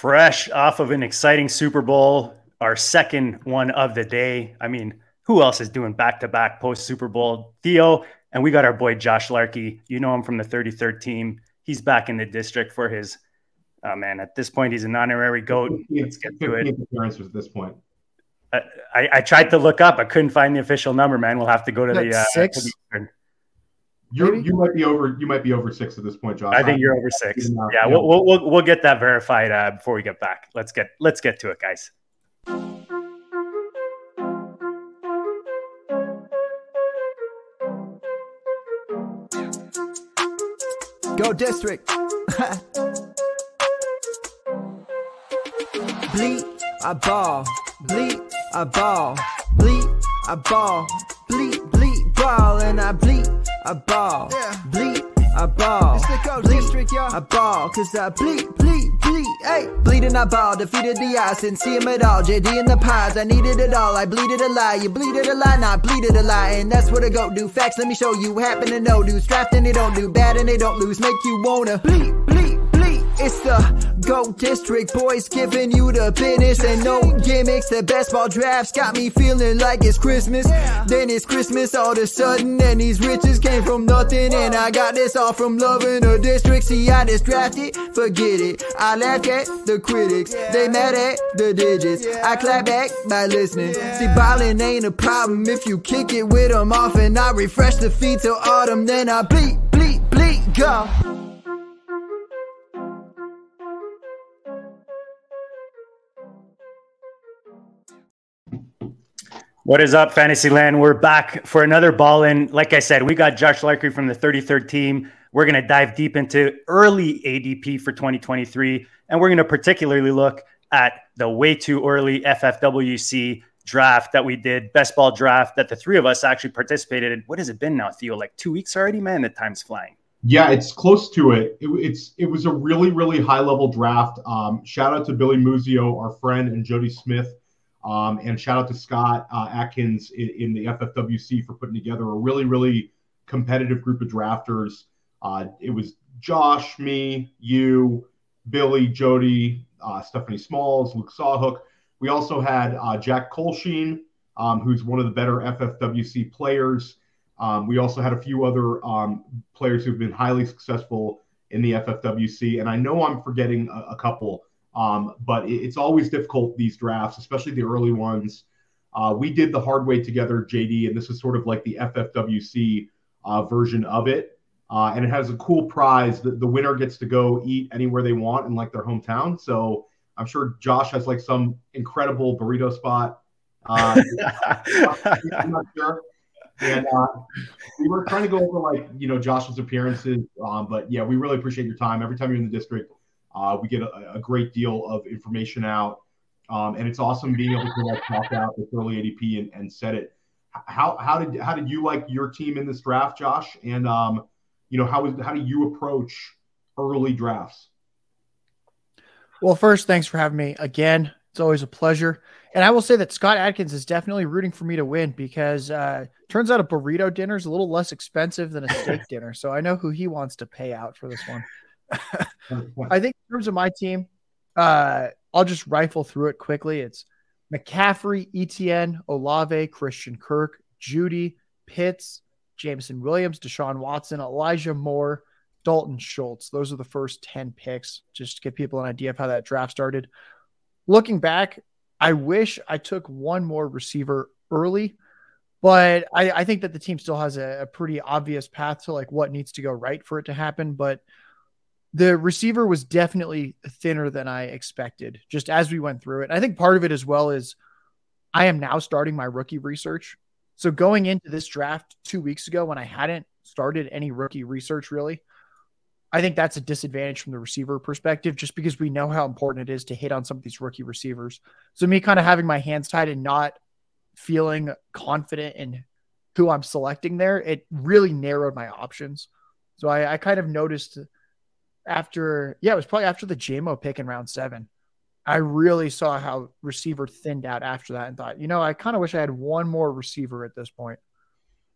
fresh off of an exciting Super Bowl, our second one of the day. I mean, who else is doing back to back post Super Bowl? Theo, and we got our boy Josh Larky. You know him from the 33rd team. He's back in the district for his, oh man, at this point, he's an honorary GOAT. Let's get to it. Appearances at this point. I, I, I, tried to look up. I couldn't find the official number, man. We'll have to go to the uh, six. You you might be over you might be over six at this point, Josh. I think you're over six. Yeah, we'll, we'll, we'll we'll get that verified uh, before we get back. Let's get let's get to it, guys. Go district. bleed, I ball. Bleed, I ball. Bleed, I ball. Bleed, bleed, ball, and I bleed. I ball, yeah. bleed, I ball. It's the bleed, district, y'all. I ball, cause I bleed, bleed, bleed, hey. Bleeding, I ball, defeated the odds, didn't see him at all. JD in the pods, I needed it all. I bleeded a lie, you bleeded a lie, not bleeded a lie. And that's what I go do. Facts, let me show you. Happen to know dudes, drafting, they don't do bad and they don't lose. Make you wanna bleed, bleed, bleed. It's the Go District boys giving you the business and no gimmicks. The best ball drafts got me feeling like it's Christmas. Then it's Christmas all of a sudden, and these riches came from nothing. And I got this all from loving the district. See, I just drafted, forget it. I laugh at the critics, they mad at the digits. I clap back by listening. See, ballin' ain't a problem if you kick it with them off, and I refresh the feet till autumn. Then I bleep, bleep, bleep, go. What is up, Fantasyland? We're back for another ball in. Like I said, we got Josh Larky from the 33rd team. We're going to dive deep into early ADP for 2023, and we're going to particularly look at the way too early FFWC draft that we did, best ball draft that the three of us actually participated in. What has it been now, Theo? Like two weeks already, man. The time's flying. Yeah, it's close to it. it it's it was a really really high level draft. Um, shout out to Billy Muzio, our friend, and Jody Smith um, and shout out to Scott uh, Atkins in, in, the FFWC for putting together a really, really competitive group of drafters. Uh, it was Josh, me, you, Billy, Jody, uh, Stephanie Smalls, Luke Sawhook. We also had uh, Jack Colsheen, um, who's one of the better FFWC players. Um, we also had a few other um, players who've been highly successful in the FFWC. And I know I'm forgetting a, a couple. Um, but it's always difficult these drafts, especially the early ones. Uh, we did the hard way together, JD, and this is sort of like the FFWC uh, version of it. Uh, and it has a cool prize. that the winner gets to go eat anywhere they want in like their hometown. So I'm sure Josh has like some incredible burrito spot. Uh, I'm not sure. And uh, we were trying to go over like you know Josh's appearances, um, but yeah, we really appreciate your time. Every time you're in the district, uh, we get a, a, great deal of information out, um, and it's awesome being able to like talk out this early ADP and, and set it. How how did how did you like your team in this draft, Josh? And um, you know how is how do you approach early drafts? Well, first, thanks for having me again. It's always a pleasure. And I will say that Scott Adkins is definitely rooting for me to win because uh, turns out a burrito dinner is a little less expensive than a steak dinner. So I know who he wants to pay out for this one. I think in terms of my team, uh, I'll just rifle through it quickly. It's McCaffrey, Etienne, Olave, Christian Kirk, Jeudy, Pitts, Jameson Williams, Deshaun Watson, Elijah Moore, Dalton Schultz. Those are the first 10 picks, just to give people an idea of how that draft started. Looking back, I wish I took one more receiver early, but I, I think that the team still has a, a pretty obvious path to like what needs to go right for it to happen. But the receiver was definitely thinner than I expected just as we went through it. I think part of it as well is I am now starting my rookie research. So going into this draft two weeks ago when I hadn't started any rookie research really, I think that's a disadvantage from the receiver perspective just because we know how important it is to hit on some of these rookie receivers. So me kind of having my hands tied and not feeling confident in who I'm selecting there, it really narrowed my options. So I, I kind of noticed – after yeah, it was probably after the JMO pick in round seven. I really saw how receiver thinned out after that and thought, you know, I kind of wish I had one more receiver at this point.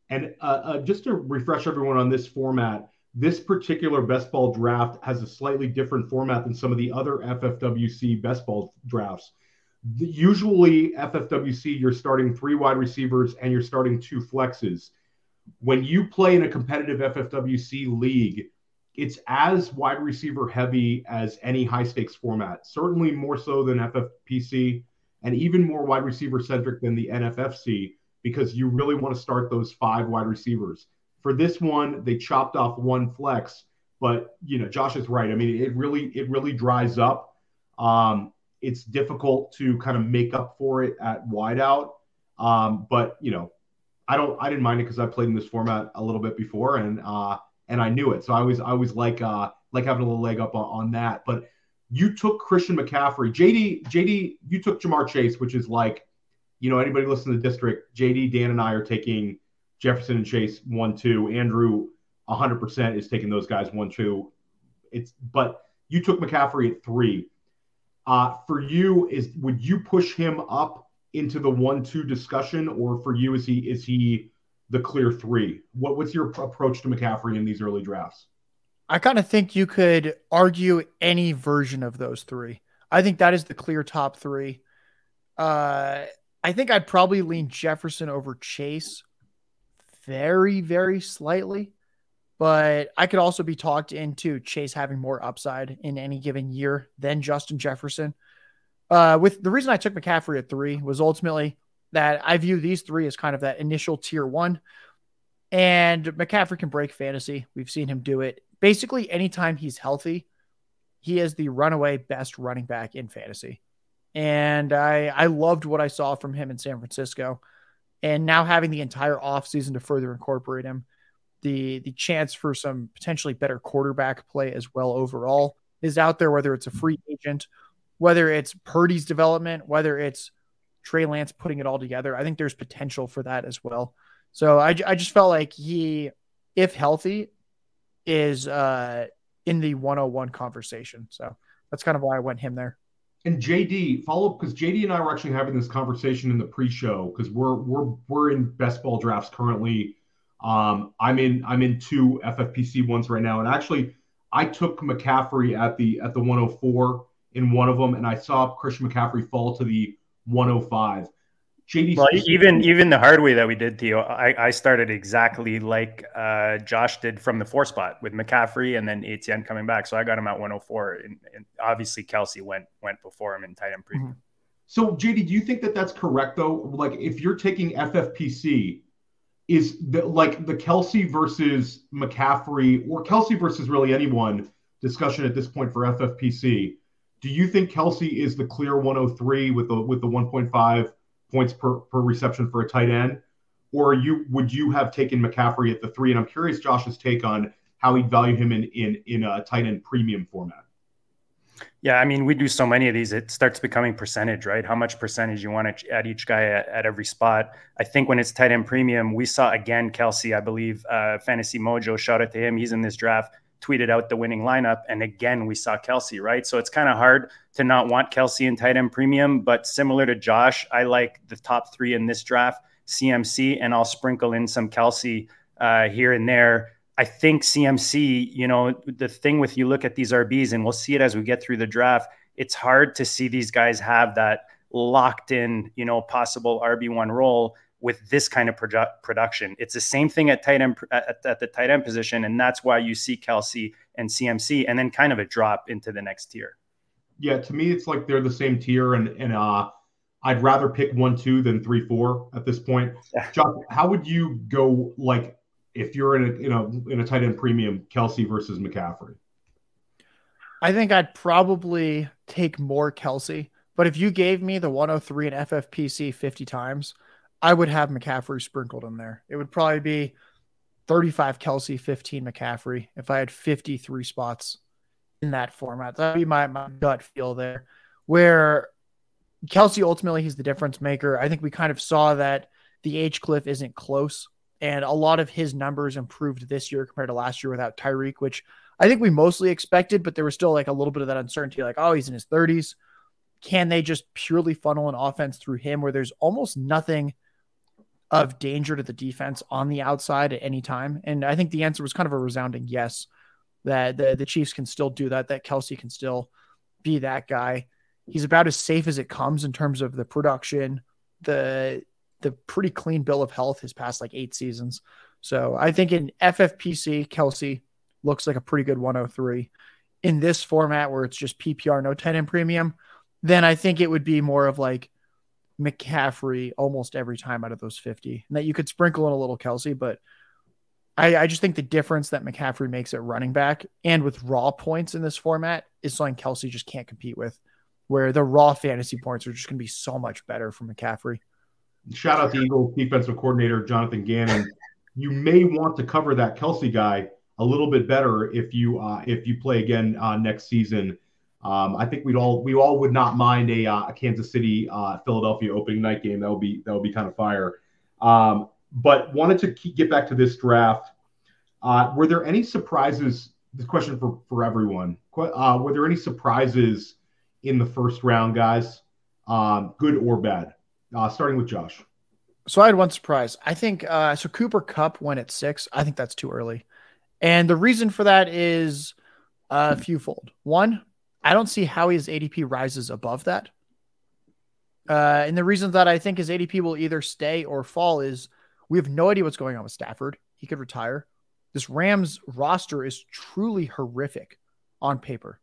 And uh, uh, just to refresh everyone on this format, this particular best ball draft has a slightly different format than some of the other FFWC best ball drafts. The, usually, FFWC, you're starting three wide receivers and you're starting two flexes. When you play in a competitive FFWC league, it's as wide receiver heavy as any high stakes format, certainly more so than FFPC, and even more wide receiver centric than the NFFC because you really want to start those five wide receivers. For this one, they chopped off one flex, but you know Josh is right. I mean, it really it really dries up. Um, it's difficult to kind of make up for it at wideout. Um, but you know, I don't I didn't mind it because I played in this format a little bit before and uh, and I knew it. So I always I always like uh, like having a little leg up on, on that. But you took Christian McCaffrey, JD JD. You took Ja'Marr Chase, which is like, you know, anybody listen to the district. JD, Dan, and I are taking Jefferson and Chase one two. Andrew 100% is taking those guys one two. It's but you took McCaffrey at three. Uh, for you, is would you push him up into the one two discussion, or for you is he is he the clear three? What what's your approach to McCaffrey in these early drafts? I kind of think you could argue any version of those three. I think that is the clear top three. Uh, I think I'd probably lean Jefferson over Chase very, very slightly. But I could also be talked into Chase having more upside in any given year than Justin Jefferson. Uh, with the reason I took McCaffrey at three was ultimately that I view these three as kind of that initial tier one. And McCaffrey can break fantasy. We've seen him do it. Basically, anytime he's healthy, he is the runaway best running back in fantasy. And I I loved what I saw from him in San Francisco and now having the entire offseason to further incorporate him the the chance for some potentially better quarterback play as well overall is out there whether it's a free agent whether it's Purdy's development whether it's Trey Lance putting it all together I think there's potential for that as well. So I, I just felt like he if healthy is uh in the 101 conversation. So that's kind of why I went him there. And JD, follow up because JD and I were actually having this conversation in the pre-show because we're we're we're in best ball drafts currently. Um, I'm in I'm in two FFPC ones right now, and actually I took McCaffrey at the at the 104 in one of them, and I saw Christian McCaffrey fall to the 105. JD well, even even the hard way that we did, Theo, I, I started exactly like uh, Josh did from the four spot with McCaffrey and then Etienne coming back. So I got him at 104, and, and obviously Kelce went went before him in tight end premium. Mm-hmm. So JD, do you think that that's correct though? Like if you're taking FFPC, is the, like the Kelce versus McCaffrey or Kelce versus really anyone discussion at this point for FFPC? Do you think Kelce is the clear 103 with the with the 1.5? points per, per reception for a tight end? Or you would you have taken McCaffrey at the three? And I'm curious Josh's take on how he'd value him in in in a tight end premium format. Yeah, I mean, we do so many of these, it starts becoming percentage, right? How much percentage you want to add each guy at, at, every spot. I think when it's tight end premium, we saw again Kelce, I believe, uh, Fantasy Mojo, shout out to him. He's in this draft tweeted out the winning lineup. And again, we saw Kelce, right? So it's kind of hard to not want Kelce in tight end premium. But similar to Josh, I like the top three in this draft CMC, and I'll sprinkle in some Kelce uh, here and there. I think CMC, you know, the thing with you look at these RBs, and we'll see it as we get through the draft, it's hard to see these guys have that locked in, you know, possible RB1 role with this kind of produ- production. It's the same thing at tight end at, at, the tight end position, and that's why you see Kelce and CMC, and then kind of a drop into the next tier. Yeah, to me, it's like they're the same tier, and and uh, I'd rather pick one two than three four at this point. John, how would you go like if you're in a you know in a tight end premium, Kelce versus McCaffrey? I think I'd probably take more Kelce, but if you gave me the 103 and FFPC 50 times, I would have McCaffrey sprinkled in there. It would probably be 35 Kelce, 15 McCaffrey if I had 53 spots in that format. That'd be my, my gut feel there. Where Kelce ultimately he's the difference maker. I think we kind of saw that the age cliff isn't close. And a lot of his numbers improved this year compared to last year without Tyreek, which I think we mostly expected, but there was still like a little bit of that uncertainty, like, oh, he's in his 30s. Can they just purely funnel an offense through him where there's almost nothing of danger to the defense on the outside at any time? And I think the answer was kind of a resounding yes. That the, the Chiefs can still do that. That Kelce can still be that guy. He's about as safe as it comes in terms of the production, the the pretty clean bill of health his past like eight seasons. So I think in FFPC, Kelce looks like a pretty good 103. In this format where it's just PPR, no 10 in premium, then I think it would be more of like McCaffrey almost every time out of those 50. And that you could sprinkle in a little Kelce, but I, I just think the difference that McCaffrey makes at running back and with raw points in this format is something Kelce just can't compete with, where the raw fantasy points are just going to be so much better for McCaffrey. Shout out to Eagles defensive coordinator Jonathan Gannon. You may want to cover that Kelce guy a little bit better if you uh, if you play again uh, next season. Um, I think we'd all we all would not mind a, uh, a Kansas City uh, Philadelphia opening night game. That would be that would be kind of fire. Um, but wanted to keep, get back to this draft. Uh, were there any surprises? This question for for everyone. Uh, were there any surprises in the first round, guys? Um, good or bad? Uh, starting with Josh. So I had one surprise. I think uh, so. Cooper Kupp went at six. I think that's too early, and the reason for that is a fewfold. One, I don't see how his ADP rises above that. Uh, and the reason that I think his ADP will either stay or fall is we have no idea what's going on with Stafford. He could retire. This Rams roster is truly horrific on paper.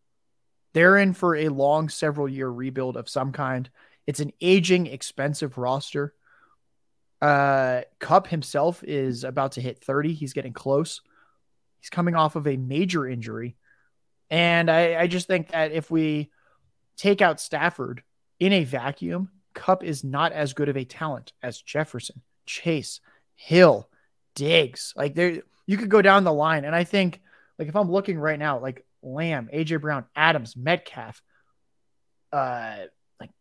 They're in for a long, several year rebuild of some kind. It's an aging, expensive roster. Uh, Kupp himself is about to hit 30. He's getting close. He's coming off of a major injury. And I, I just think that if we take out Stafford in a vacuum, Kupp is not as good of a talent as Jefferson, Chase, Hill, Diggs. Like there, you could go down the line. And I think, like, if I'm looking right now, like Lamb, AJ Brown, Adams, Metcalf, uh, like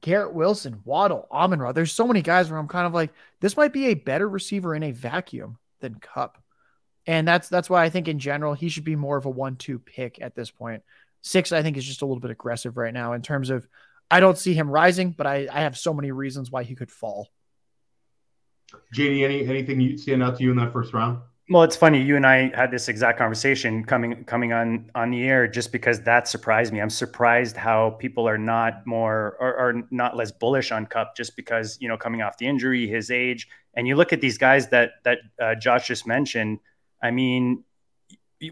Garrett Wilson, Waddle, Amon Ra. There's so many guys where I'm kind of like, this might be a better receiver in a vacuum than Kupp. And that's that's why I think in general he should be more of a one-two pick at this point. Six, I think, is just a little bit aggressive right now in terms of I don't see him rising, but I, I have so many reasons why he could fall. JD, any anything you stand out to you in that first round? Well, it's funny. You and I had this exact conversation coming coming on on the air, just because that surprised me. I'm surprised how people are not more or, or not less bullish on Kupp, just because you know coming off the injury, his age, and you look at these guys that that uh, Josh just mentioned. I mean,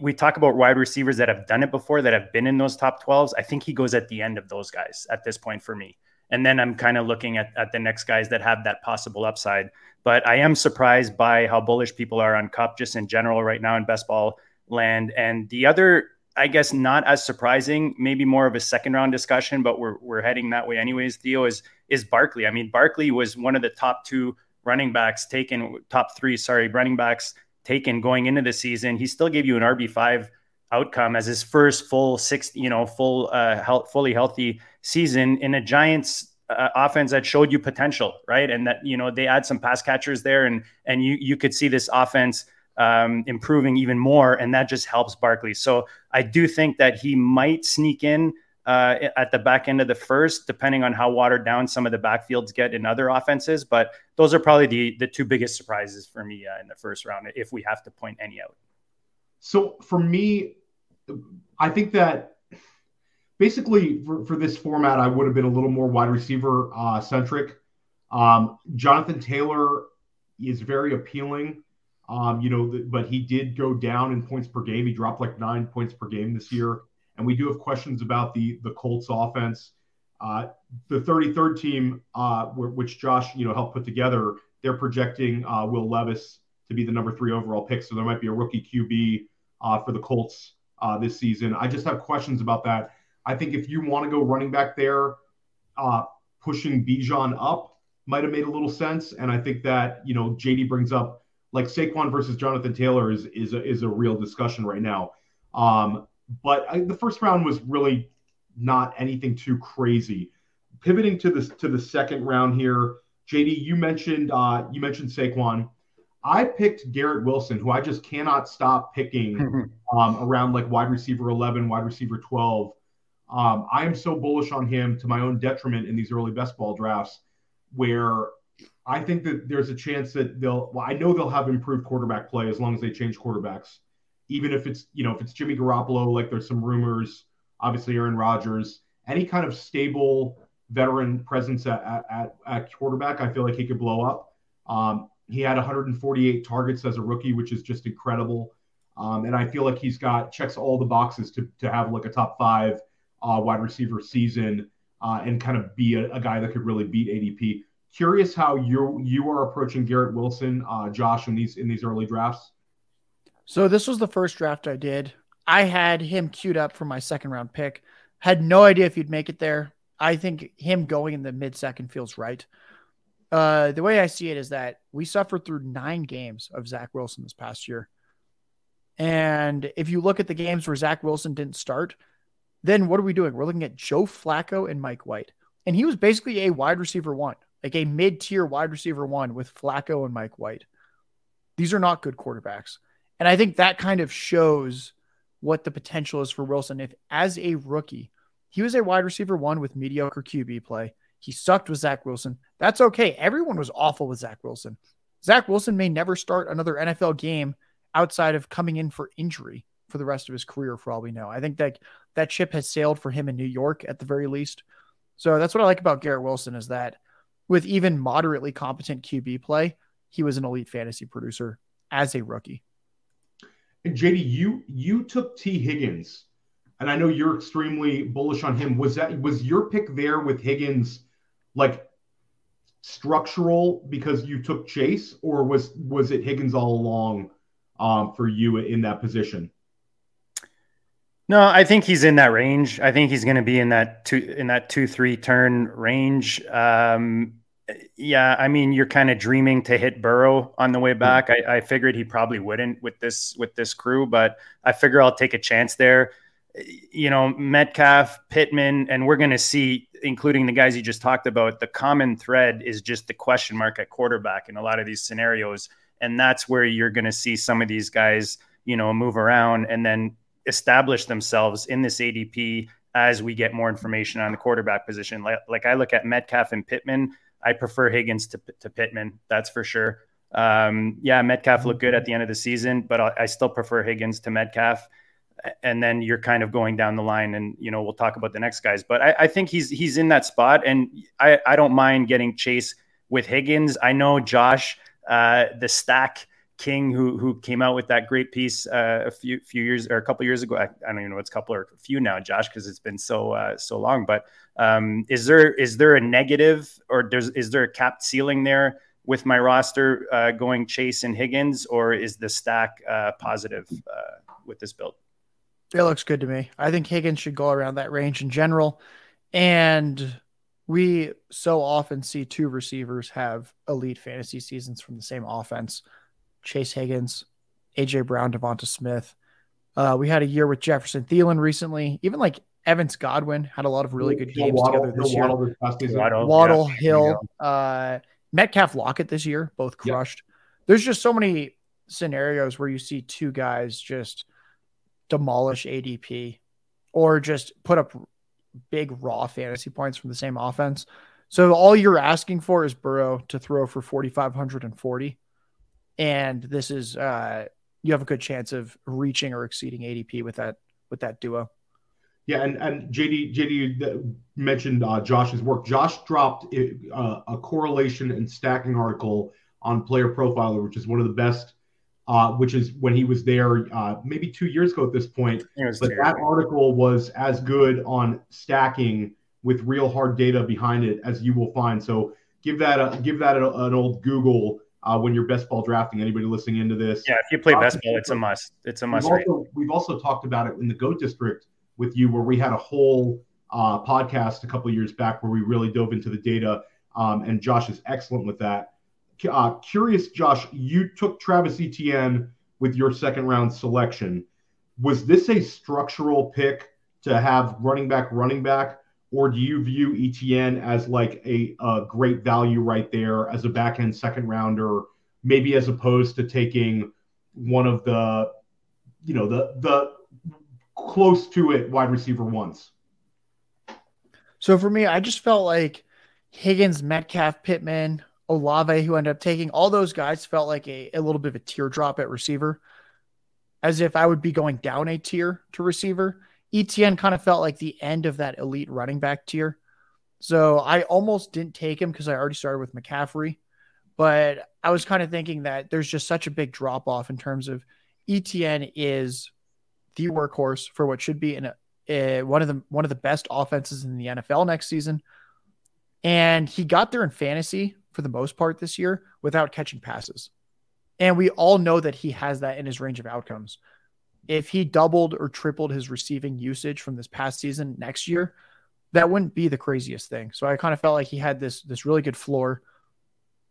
we talk about wide receivers that have done it before, that have been in those top 12s. I think he goes at the end of those guys at this point for me. And then I'm kind of looking at, at the next guys that have that possible upside. But I am surprised by how bullish people are on Kupp just in general right now in best ball land. And the other, I guess, not as surprising, maybe more of a second round discussion, but we're, we're heading that way anyways, Theo, is, is Barkley. I mean, Barkley was one of the top two running backs taken, top three, sorry, running backs taken going into the season. He still gave you an RB5 outcome as his first full six, you know, full, uh, health, fully healthy season in a Giants uh, offense that showed you potential, right? And that you know they add some pass catchers there, and and you you could see this offense um, improving even more, and that just helps Barkley. So I do think that he might sneak in uh, at the back end of the first, depending on how watered down some of the backfields get in other offenses. But those are probably the the two biggest surprises for me uh, in the first round, if we have to point any out. So for me, I think that basically for, for this format, I would have been a little more wide receiver uh, centric. Um, Jonathan Taylor is very appealing. Um, you know, but he did go down in points per game. He dropped like nine points per game this year. And we do have questions about the the Colts offense. Uh, the 33rd team, uh, which Josh, you know, helped put together, they're projecting uh, Will Levis to be the number three overall pick. So there might be a rookie QB uh, for the Colts uh, this season. I just have questions about that. I think if you want to go running back there, uh, pushing Bijan up might have made a little sense. And I think that you know JD brings up like Saquon versus Jonathan Taylor is is a, is a real discussion right now. Um, but I, the first round was really not anything too crazy. Pivoting to the to the second round here, JD, you mentioned uh, you mentioned Saquon. I picked Garrett Wilson, who I just cannot stop picking um, around like wide receiver 11, wide receiver 12. Um, I am so bullish on him to my own detriment in these early best ball drafts, where I think that there's a chance that they'll. Well, I know they'll have improved quarterback play as long as they change quarterbacks. Even if it's you know if it's Jimmy Garoppolo, like there's some rumors. Obviously, Aaron Rodgers, any kind of stable veteran presence at, at, at quarterback, I feel like he could blow up. Um, he had 148 targets as a rookie, which is just incredible. Um, and I feel like he's got checks all the boxes to, to have like a top five uh, wide receiver season uh, and kind of be a, a, guy that could really beat ADP. Curious how you you are approaching Garrett Wilson, uh, Josh, in these in these early drafts. So this was the first draft I did. I had him queued up for my second round pick. Had no idea if he'd make it there. I think him going in the mid second feels right. Uh, the way I see it is that we suffered through nine games of Zach Wilson this past year. And if you look at the games where Zach Wilson didn't start, then what are we doing? We're looking at Joe Flacco and Mike White. And he was basically a wide receiver one, like a mid tier wide receiver one with Flacco and Mike White. These are not good quarterbacks. And I think that kind of shows what the potential is for Wilson. If as a rookie, he was a wide receiver one with mediocre QB play, he sucked with Zach Wilson. That's okay. Everyone was awful with Zach Wilson. Zach Wilson may never start another NFL game outside of coming in for injury for the rest of his career, for all we know. I think that that ship has sailed for him in New York at the very least. So that's what I like about Garrett Wilson is that with even moderately competent QB play, he was an elite fantasy producer as a rookie. And JD, you you took T. Higgins, and I know you're extremely bullish on him. Was that was your pick there with Higgins, like structural because you took Chase, or was was it Higgins all along um, for you in that position? No, I think he's in that range. I think he's going to be in that two in that two three turn range. Um, yeah, I mean, you're kind of dreaming to hit Burrow on the way hmm. back. I, I, figured he probably wouldn't with this with this crew, but I figure I'll take a chance there. You know, Metcalf, Pittman, and we're going to see, including the guys you just talked about. The common thread is just the question mark at quarterback in a lot of these scenarios, and that's where you're going to see some of these guys, you know, move around and then establish themselves in this ADP as we get more information on the quarterback position. Like, like I look at Metcalf and Pittman, I prefer Higgins to, to Pittman. That's for sure. Um, yeah, Metcalf looked good at the end of the season, but I, I still prefer Higgins to Metcalf. And then you're kind of going down the line, and you know we'll talk about the next guys. But I, I think he's he's in that spot, and I, I don't mind getting Chase with Higgins. I know Josh, uh, the stack King, who who came out with that great piece uh, a few few years or a couple years ago. I, I, don't even know what's a couple or a few now, Josh, because it's been so uh, so long. But um, is there is there a negative or there's is there a capped ceiling there with my roster uh, going Chase and Higgins, or is the stack uh, positive uh, with this build? It looks good to me. I think Higgins should go around that range in general, and we so often see two receivers have elite fantasy seasons from the same offense. Chase Higgins, AJ Brown, Devonta Smith. Uh, we had a year with Jefferson Thielen recently. Even like Evans Godwin had a lot of really good games Waddle, together this year. Waddle, Waddle, Waddle yeah, Hill, uh, Metcalf Lockett this year, both crushed. Yep. There's just so many scenarios where you see two guys just demolish ADP or just put up big raw fantasy points from the same offense. So all you're asking for is Burrow to throw for 4,540 and this is uh, you have a good chance of reaching or exceeding ADP with that with that duo. Yeah, and and JD JD mentioned uh, Josh's work. Josh dropped uh, a correlation and stacking article on Player Profiler, which is one of the best. Uh, which is when he was there, uh, maybe two years ago at this point. But that article was as good on stacking with real hard data behind it as you will find. So give that a, give that a, an old Google uh, when you're best ball drafting. Anybody listening into this? Yeah, if you play best ball, it's a must. It's a must. We've also, we've also, talked about it in the Goat District with you, where we had a whole uh, podcast a couple years back where we really dove into the data. Um, and Josh is excellent with that. Uh, curious, Josh, you took Travis Etienne with your second round selection. Was this a structural pick to have running back, running back, or do you view Etienne as like a, a great value right there as a back end second rounder, maybe as opposed to taking one of the, you know, the the close to it wide receiver ones? So for me, I just felt like Higgins, Metcalf, Pittman, Olave, who ended up taking all those guys, felt like a, a little bit of a teardrop at receiver, as if I would be going down a tier to receiver. Etienne kind of felt like the end of that elite running back tier. So I almost didn't take him because I already started with McCaffrey. But I was kind of thinking that there's just such a big drop off in terms of Etienne is the workhorse for what should be in a, a, one of the one of the best offenses in the NFL next season. And he got there in fantasy for the most part this year without catching passes. And we all know that he has that in his range of outcomes. If he doubled or tripled his receiving usage from this past season next year, that wouldn't be the craziest thing. So I kind of felt like he had this this really good floor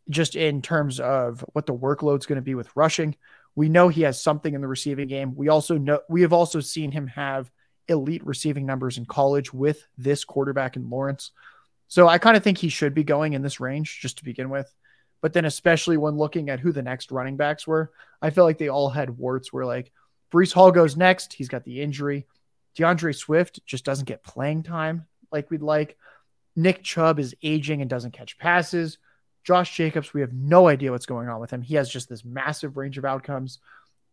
just in terms of what the workload's going to be with rushing. We know he has something in the receiving game. We also know we have also seen him have elite receiving numbers in college with this quarterback in Lawrence. So I kind of think he should be going in this range just to begin with. But then, especially when looking at who the next running backs were, I feel like they all had warts where like Breece Hall goes next. He's got the injury. D'Andre Swift just doesn't get playing time like we'd like. Nick Chubb is aging and doesn't catch passes. Josh Jacobs, we have no idea what's going on with him. He has just this massive range of outcomes.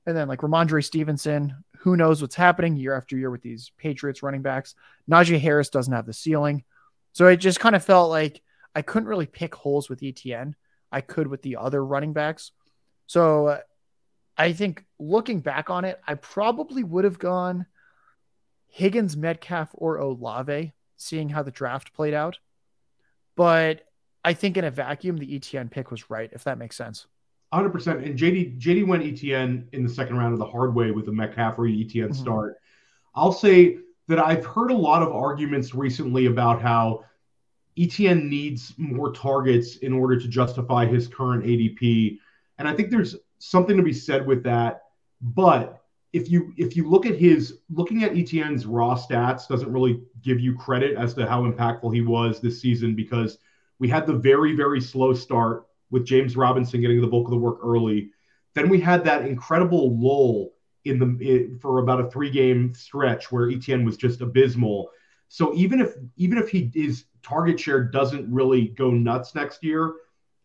And then like Rhamondre Stevenson, who knows what's happening year after year with these Patriots running backs. Najee Harris doesn't have the ceiling. So it just kind of felt like I couldn't really pick holes with Etienne. I could with the other running backs. So uh, I think looking back on it, I probably would have gone Higgins, Metcalf, or Olave, seeing how the draft played out. But I think in a vacuum, the Etienne pick was right, if that makes sense. 100%. And JD JD went Etienne in the second round of the hard way with the McCaffrey Etienne mm-hmm. start. I'll say that I've heard a lot of arguments recently about how Etienne needs more targets in order to justify his current ADP. And I think there's something to be said with that. But if you if you look at his looking at Etienne's raw stats doesn't really give you credit as to how impactful he was this season because we had the very, very slow start with James Robinson getting the bulk of the work early. Then we had that incredible lull in the for about a three game stretch where Etienne was just abysmal. So even if even if he his target share doesn't really go nuts next year,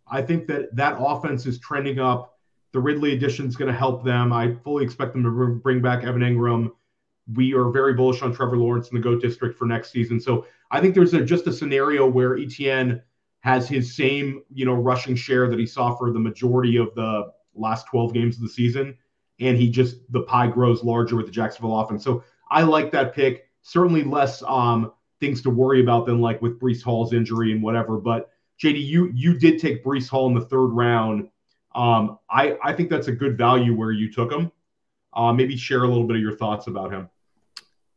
I think that that offense is trending up. The Ridley addition is going to help them. I fully expect them to bring back Evan Engram. We are very bullish on Trevor Lawrence in the GOAT district for next season. So I think there's a, just a scenario where Etienne has his same, you know, rushing share that he saw for the majority of the last 12 games of the season. And he just, the pie grows larger with the Jacksonville offense. So I like that pick. Certainly less um, things to worry about than like with Breece Hall's injury and whatever. But JD, you you did take Breece Hall in the third round. Um, I I think that's a good value where you took him. Uh, maybe share a little bit of your thoughts about him.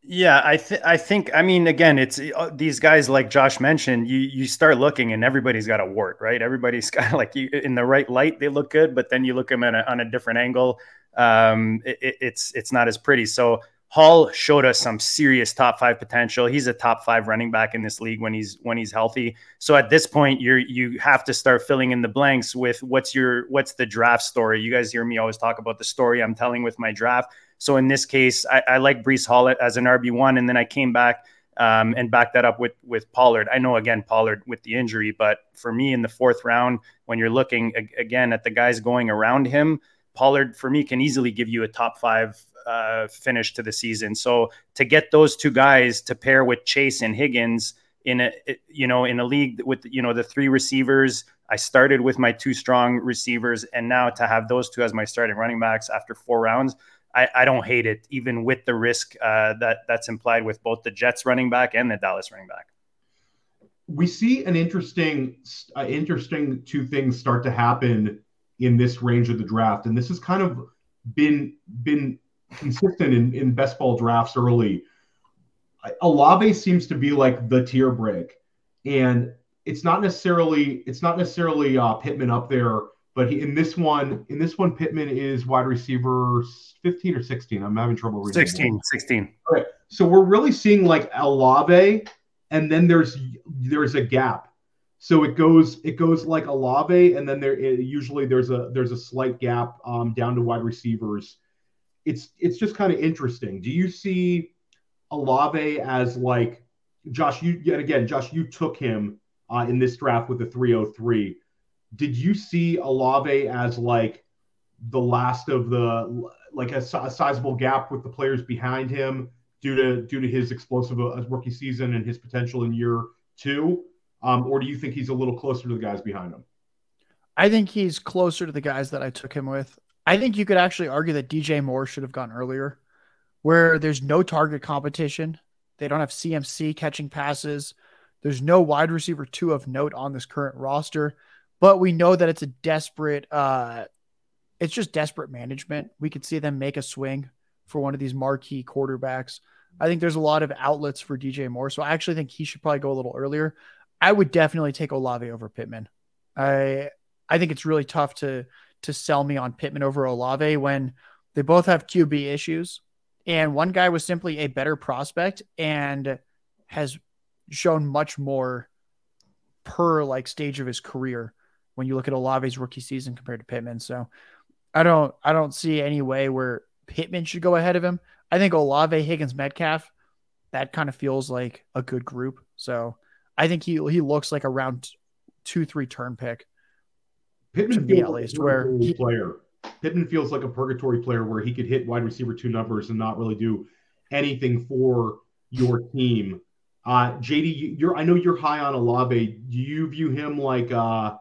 Yeah, I think I think I mean again, it's uh, these guys like Josh mentioned. You you start looking and everybody's got a wart, right? Everybody's got like you in the right light, they look good, but then you look them a, on a different angle, um, it, it's it's not as pretty. So Hall showed us some serious top five potential. He's a top five running back in this league when he's when he's healthy. So at this point, you're you have to start filling in the blanks with what's your what's the draft story. You guys hear me always talk about the story I'm telling with my draft so in this case, I, I like Breece Hall as an RB one, and then I came back um, and backed that up with with Pollard. I know again Pollard with the injury, but for me in the fourth round, when you're looking again at the guys going around him, Pollard for me can easily give you a top five uh, finish to the season. So to get those two guys to pair with Chase and Higgins in a you know in a league with you know the three receivers. I started with my two strong receivers, and now to have those two as my starting running backs after four rounds, I, I don't hate it, even with the risk uh, that that's implied with both the Jets running back and the Dallas running back. We see an interesting, uh, interesting two things start to happen in this range of the draft, and this has kind of been been consistent in, in best ball drafts early. Olave seems to be like the tier break, and it's not necessarily it's not necessarily uh, Pittman up there but he, in this one, in this one, Pittman is wide receiver 15 or 16. I'm having trouble reading. 16, 16. All right. So we're really seeing like Olave, and then there's there's a gap. So it goes it goes like Olave, and then there it, usually there's a there's a slight gap um, down to wide receivers. It's it's just kind of interesting. Do you see Olave as like Josh? You yet again, Josh, you took him uh, in this draft with the 303 did you see Olave as like the last of the like a, a sizable gap with the players behind him due to due to his explosive uh, rookie season and his potential in year two, um, or do you think he's a little closer to the guys behind him? I think he's closer to the guys that I took him with. I think you could actually argue that DJ Moore should have gone earlier, where there's no target competition. They don't have CMC catching passes. There's no wide receiver two of note on this current roster, but we know that it's a desperate, uh, it's just desperate management. We could see them make a swing for one of these marquee quarterbacks. I think there's a lot of outlets for DJ Moore, so I actually think he should probably go a little earlier. I would definitely take Olave over Pittman. I I think it's really tough to to sell me on Pittman over Olave when they both have QB issues. And one guy was simply a better prospect and has shown much more per like stage of his career when you look at Olave's rookie season compared to Pittman. So I don't I don't see any way where Pittman should go ahead of him. I think Olave, Higgins, Metcalf, that kind of feels like a good group. So I think he he looks like a round two, three turn pick. Pittman feels at least where he, player. Pittman feels like a purgatory player where he could hit wide receiver two numbers and not really do anything for your team. Uh, JD, you're I know you're high on Olave. Do you view him like uh,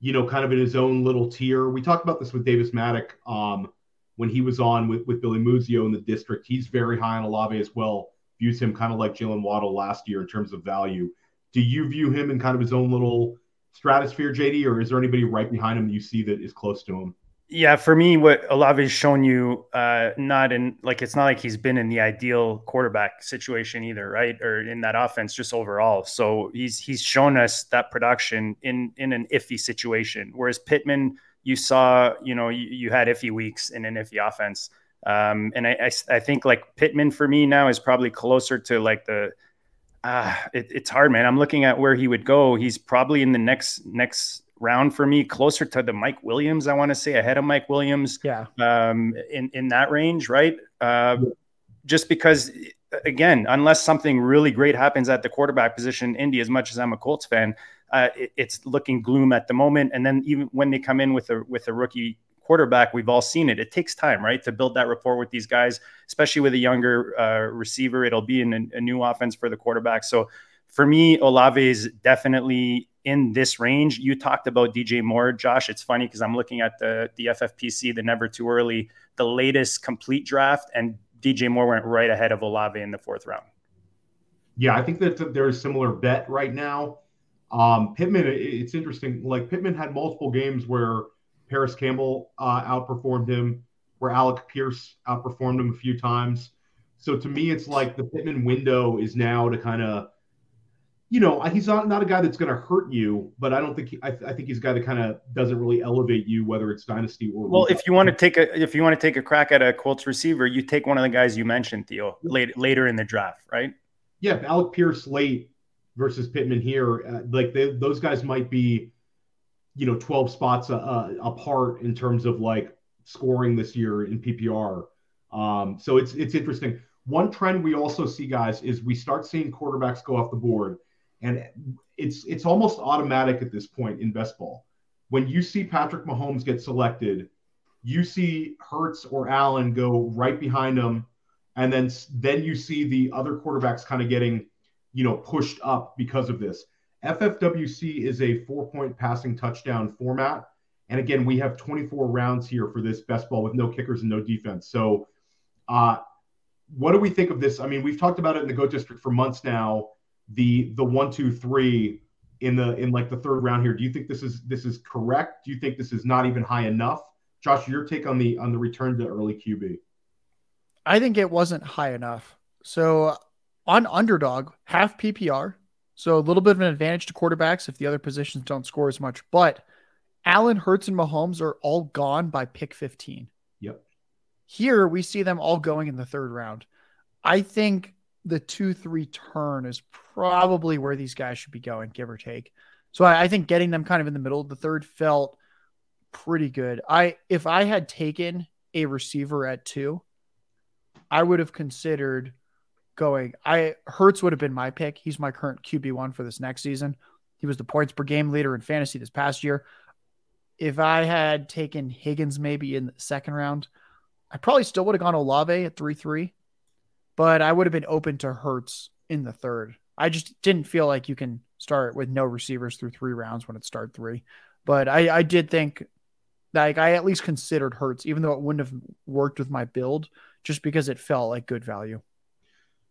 you know, kind of in his own little tier? We talked about this with Davis Mattek um, when he was on with, with Billy Muzio in the district. He's very high on Olave as well. Views him kind of like Jaylen Waddle last year in terms of value. Do you view him in kind of his own little stratosphere, JD, or is there anybody right behind him you see that is close to him? Yeah, for me, what Olave's shown you, uh, not in like it's not like he's been in the ideal quarterback situation either, right? Or in that offense, just overall. So he's he's shown us that production in in an iffy situation. Whereas Pittman, you saw, you know, you, you had iffy weeks in an iffy offense. Um, and I, I I think like Pittman for me now is probably closer to like the uh, it, it's hard, man. I'm looking at where he would go. He's probably in the next next round for me, closer to the Mike Williams. I want to say ahead of Mike Williams. Yeah. Um, in in that range, right? Uh, just because, again, unless something really great happens at the quarterback position in Indy, as much as I'm a Colts fan, uh, it, it's looking gloom at the moment. And then even when they come in with a with a rookie quarterback, we've all seen it. It takes time, right, to build that rapport with these guys, especially with a younger uh, receiver. It'll be in a, new offense for the quarterback. So for me, Olave is definitely in this range. You talked about DJ Moore, Josh. It's funny because I'm looking at the the FFPC, the never too early, the latest complete draft, and DJ Moore went right ahead of Olave in the fourth round. Yeah, I think that there's a similar bet right now. Um, Pittman, it's interesting. Like Pittman had multiple games where Parris Campbell uh, outperformed him, where Alec Pierce outperformed him a few times. So to me, it's like the Pittman window is now to kind of, you know, he's not, not a guy that's going to hurt you, but I don't think he, I, I think he's a guy that kind of doesn't really elevate you, whether it's dynasty or. Well, if you want to take a if you want to take a crack at a Colts receiver, you take one of the guys you mentioned, Theo, late, later in the draft, right? Yeah, Alec Pierce late versus Pittman here, uh, like they, those guys might be you know 12 spots uh, uh, apart in terms of like scoring this year in PPR. Um, so it's it's interesting. One trend we also see, guys, is we start seeing quarterbacks go off the board, and it's it's almost automatic at this point in best ball. When you see Patrick Mahomes get selected, you see Hurts or Allen go right behind him, and then then you see the other quarterbacks kind of getting, you know, pushed up because of this. FFWC is a four point passing touchdown format. And again, we have 24 rounds here for this best ball with no kickers and no defense. So, uh, what do we think of this? I mean, we've talked about it in the Goat District for months now. The the one, two, three in the in like the third round here. Do you think this is this is correct? Do you think this is not even high enough? Josh, your take on the on the return to early QB? I think it wasn't high enough. So on underdog, half PPR, so a little bit of an advantage to quarterbacks if the other positions don't score as much. But Allen, Hurts, and Mahomes are all gone by pick 15. Yep. Here we see them all going in the third round. I think the two three turn is probably where these guys should be going, give or take. So I, I think getting them kind of in the middle of the third felt pretty good. I if I had taken a receiver at two, I would have considered going. I Hurts would have been my pick. He's my current QB one for this next season. He was the points per game leader in fantasy this past year. if I had taken Higgins maybe in the second round, I probably still would have gone Olave at 3 3, but I would have been open to Hurts in the third. I just didn't feel like you can start with no receivers through three rounds when it start three. But I, I did think like I at least considered Hurts, even though it wouldn't have worked with my build, just because it felt like good value.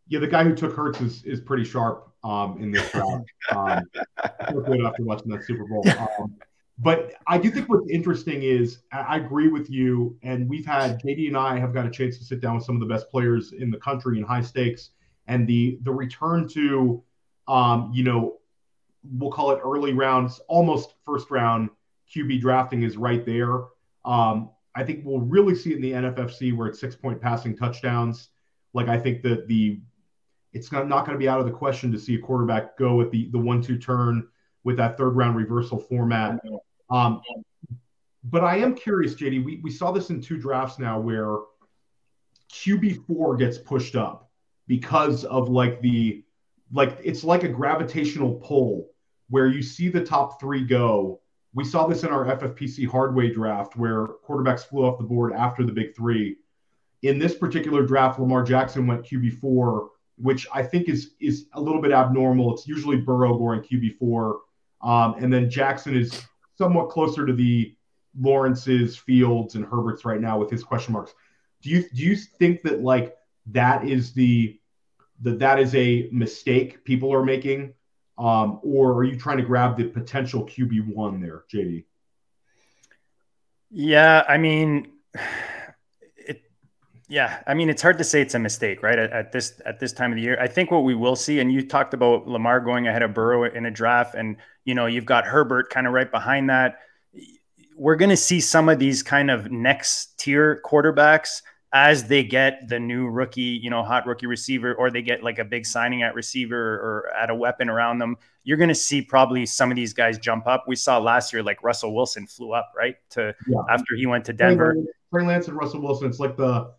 Yeah, the guy who took Hurts is, is pretty sharp um, in this draft. um, good after watching that Super Bowl. Um, but I do think what's interesting is I agree with you, and we've had JD and I have got a chance to sit down with some of the best players in the country in high stakes, and the the return to, um, you know, we'll call it early rounds, almost first round QB drafting is right there. Um, I think we'll really see it in the NFFC where it's six point passing touchdowns. Like I think that the it's not, going to be out of the question to see a quarterback go with the the one two turn with that third round reversal format. Um, but I am curious, JD. We, we saw this in two drafts now where QB four gets pushed up because of like the like it's like a gravitational pull where you see the top three go. We saw this in our FFPC hardway draft where quarterbacks flew off the board after the big three. In this particular draft, Lamar Jackson went QB four, which I think is is a little bit abnormal. It's usually Burrow going QB four, um, and then Jackson is somewhat closer to the Lawrence's, Fields, and Herberts right now with his question marks. Do you do you think that like that is the that that is a mistake people are making, um, or are you trying to grab the potential QB one there, JD? Yeah, I mean. Yeah, I mean, it's hard to say it's a mistake, right? At, at, this at this time of the year, I think what we will see, and you talked about Lamar going ahead of Burrow in a draft, and you know, you've got Herbert kind of right behind that. We're going to see some of these kind of next tier quarterbacks as they get the new rookie, you know, hot rookie receiver, or they get like a big signing at receiver or at a weapon around them. You're going to see probably some of these guys jump up. We saw last year, like Russell Wilson flew up right to yeah. after he went to Denver. Trey Lance and Russell Wilson. It's like the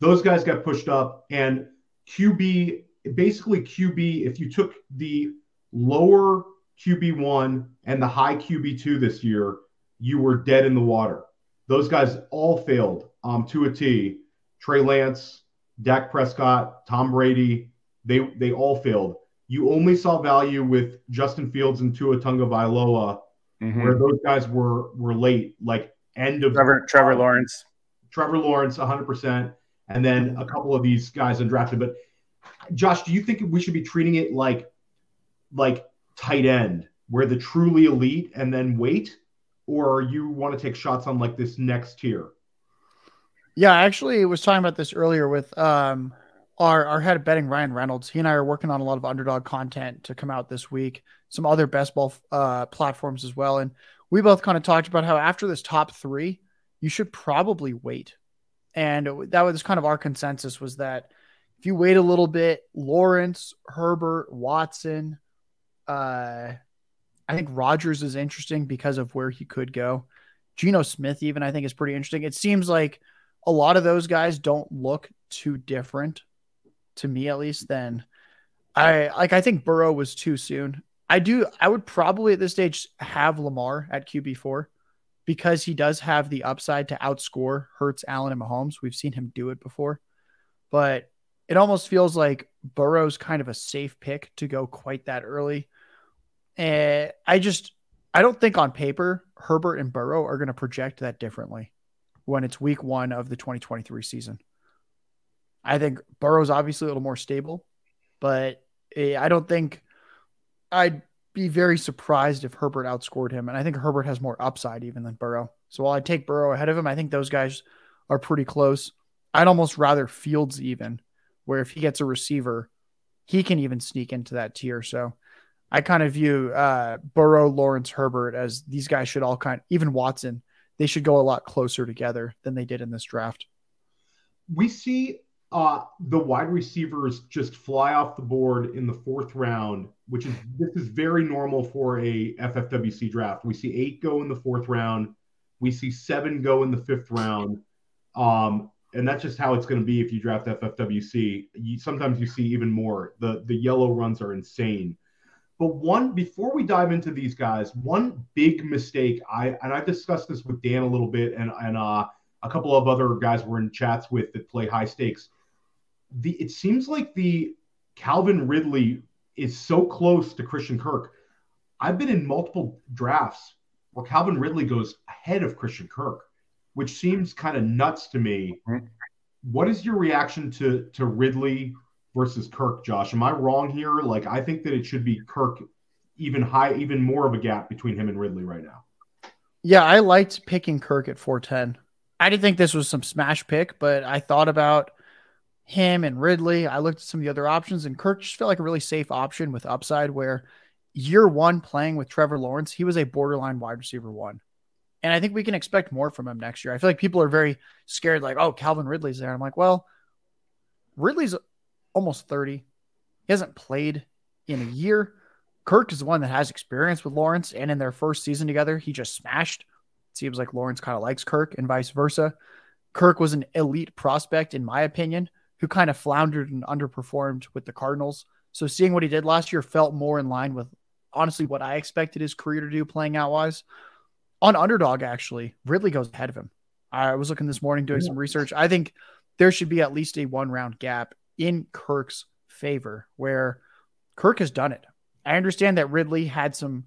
those guys got pushed up, and QB basically QB. If you took the lower QB1 and the high QB2 this year, you were dead in the water. Those guys all failed um, to a T. Trey Lance, Dak Prescott, Tom Brady, they they all failed. You only saw value with Justin Fields and Tua Tagovailoa, mm-hmm. where those guys were were late, like end of Trevor Trevor Lawrence, Trevor Lawrence, 100 percent, and then a couple of these guys undrafted. But Josh, do you think we should be treating it like like tight end where the truly elite and then wait? Or you want to take shots on like this next tier? Yeah i actually was talking about this earlier with um our our head of betting ryan reynolds. He and i are working on a lot of underdog content to come out this week some other best ball uh, platforms as well. And we both kind of talked about how after this top three you should probably wait and that was kind of our consensus was that if you wait a little bit lawrence herbert watson uh, I think Rodgers is interesting because of where he could go. Geno Smith, even I think, is pretty interesting. It seems like a lot of those guys don't look too different to me, at least. Than I like. I think Burrow was too soon. I do. I would probably at this stage have Lamar at QB four because he does have the upside to outscore Hurts, Allen, and Mahomes. We've seen him do it before, but it almost feels like Burrow's kind of a safe pick to go quite that early. And I just I don't think on paper Herbert and Burrow are going to project that differently when it's week one of the 2023 season. I think Burrow's obviously a little more stable, but eh, I don't think I'd be very surprised if Herbert outscored him. And I think Herbert has more upside even than Burrow. So while I take Burrow ahead of him, I think those guys are pretty close. I'd almost rather Fields even, where if he gets a receiver, he can even sneak into that tier. So I kind of view uh, Burrow, Lawrence, Herbert as these guys should all kind, even Watson, they should go a lot closer together than they did in this draft. We see uh, the wide receivers just fly off the board in the fourth round, which is this is very normal for a FFWC draft. We see eight go in the fourth round, we see seven go in the fifth round, um, and that's just how it's going to be if you draft FFWC. You, sometimes you see even more. The the yellow runs are insane. But one before we dive into these guys, one big mistake I and I discussed this with Dan a little bit and and uh, a couple of other guys we're in chats with that play high stakes. The it seems like the Calvin Ridley is so close to Christian Kirk. I've been in multiple drafts where Calvin Ridley goes ahead of Christian Kirk, which seems kind of nuts to me. Mm-hmm. What is your reaction to to Ridley versus Kirk, Josh. Am I wrong here? Like, I think that it should be Kirk even high, even more of a gap between him and Ridley right now. Yeah, I liked picking Kirk at 410. I didn't think this was some smash pick, but I thought about him and Ridley. I looked at some of the other options, and Kirk just felt like a really safe option with upside. Where year one playing with Trevor Lawrence, he was a borderline wide receiver one. And I think we can expect more from him next year. I feel like people are very scared, like, oh, Calvin Ridley's there. I'm like, well, Ridley's almost 30. He hasn't played in a year. Kirk is the one that has experience with Lawrence, and in their first season together, he just smashed. It seems like Lawrence kind of likes Kirk and vice versa. Kirk was an elite prospect, in my opinion, who kind of floundered and underperformed with the Cardinals. So seeing what he did last year felt more in line with honestly what I expected his career to do playing out wise. On underdog, actually, Ridley goes ahead of him. I was looking this morning doing some research. I think there should be at least a one round gap in Kirk's favor, where Kirk has done it. I understand that Ridley had some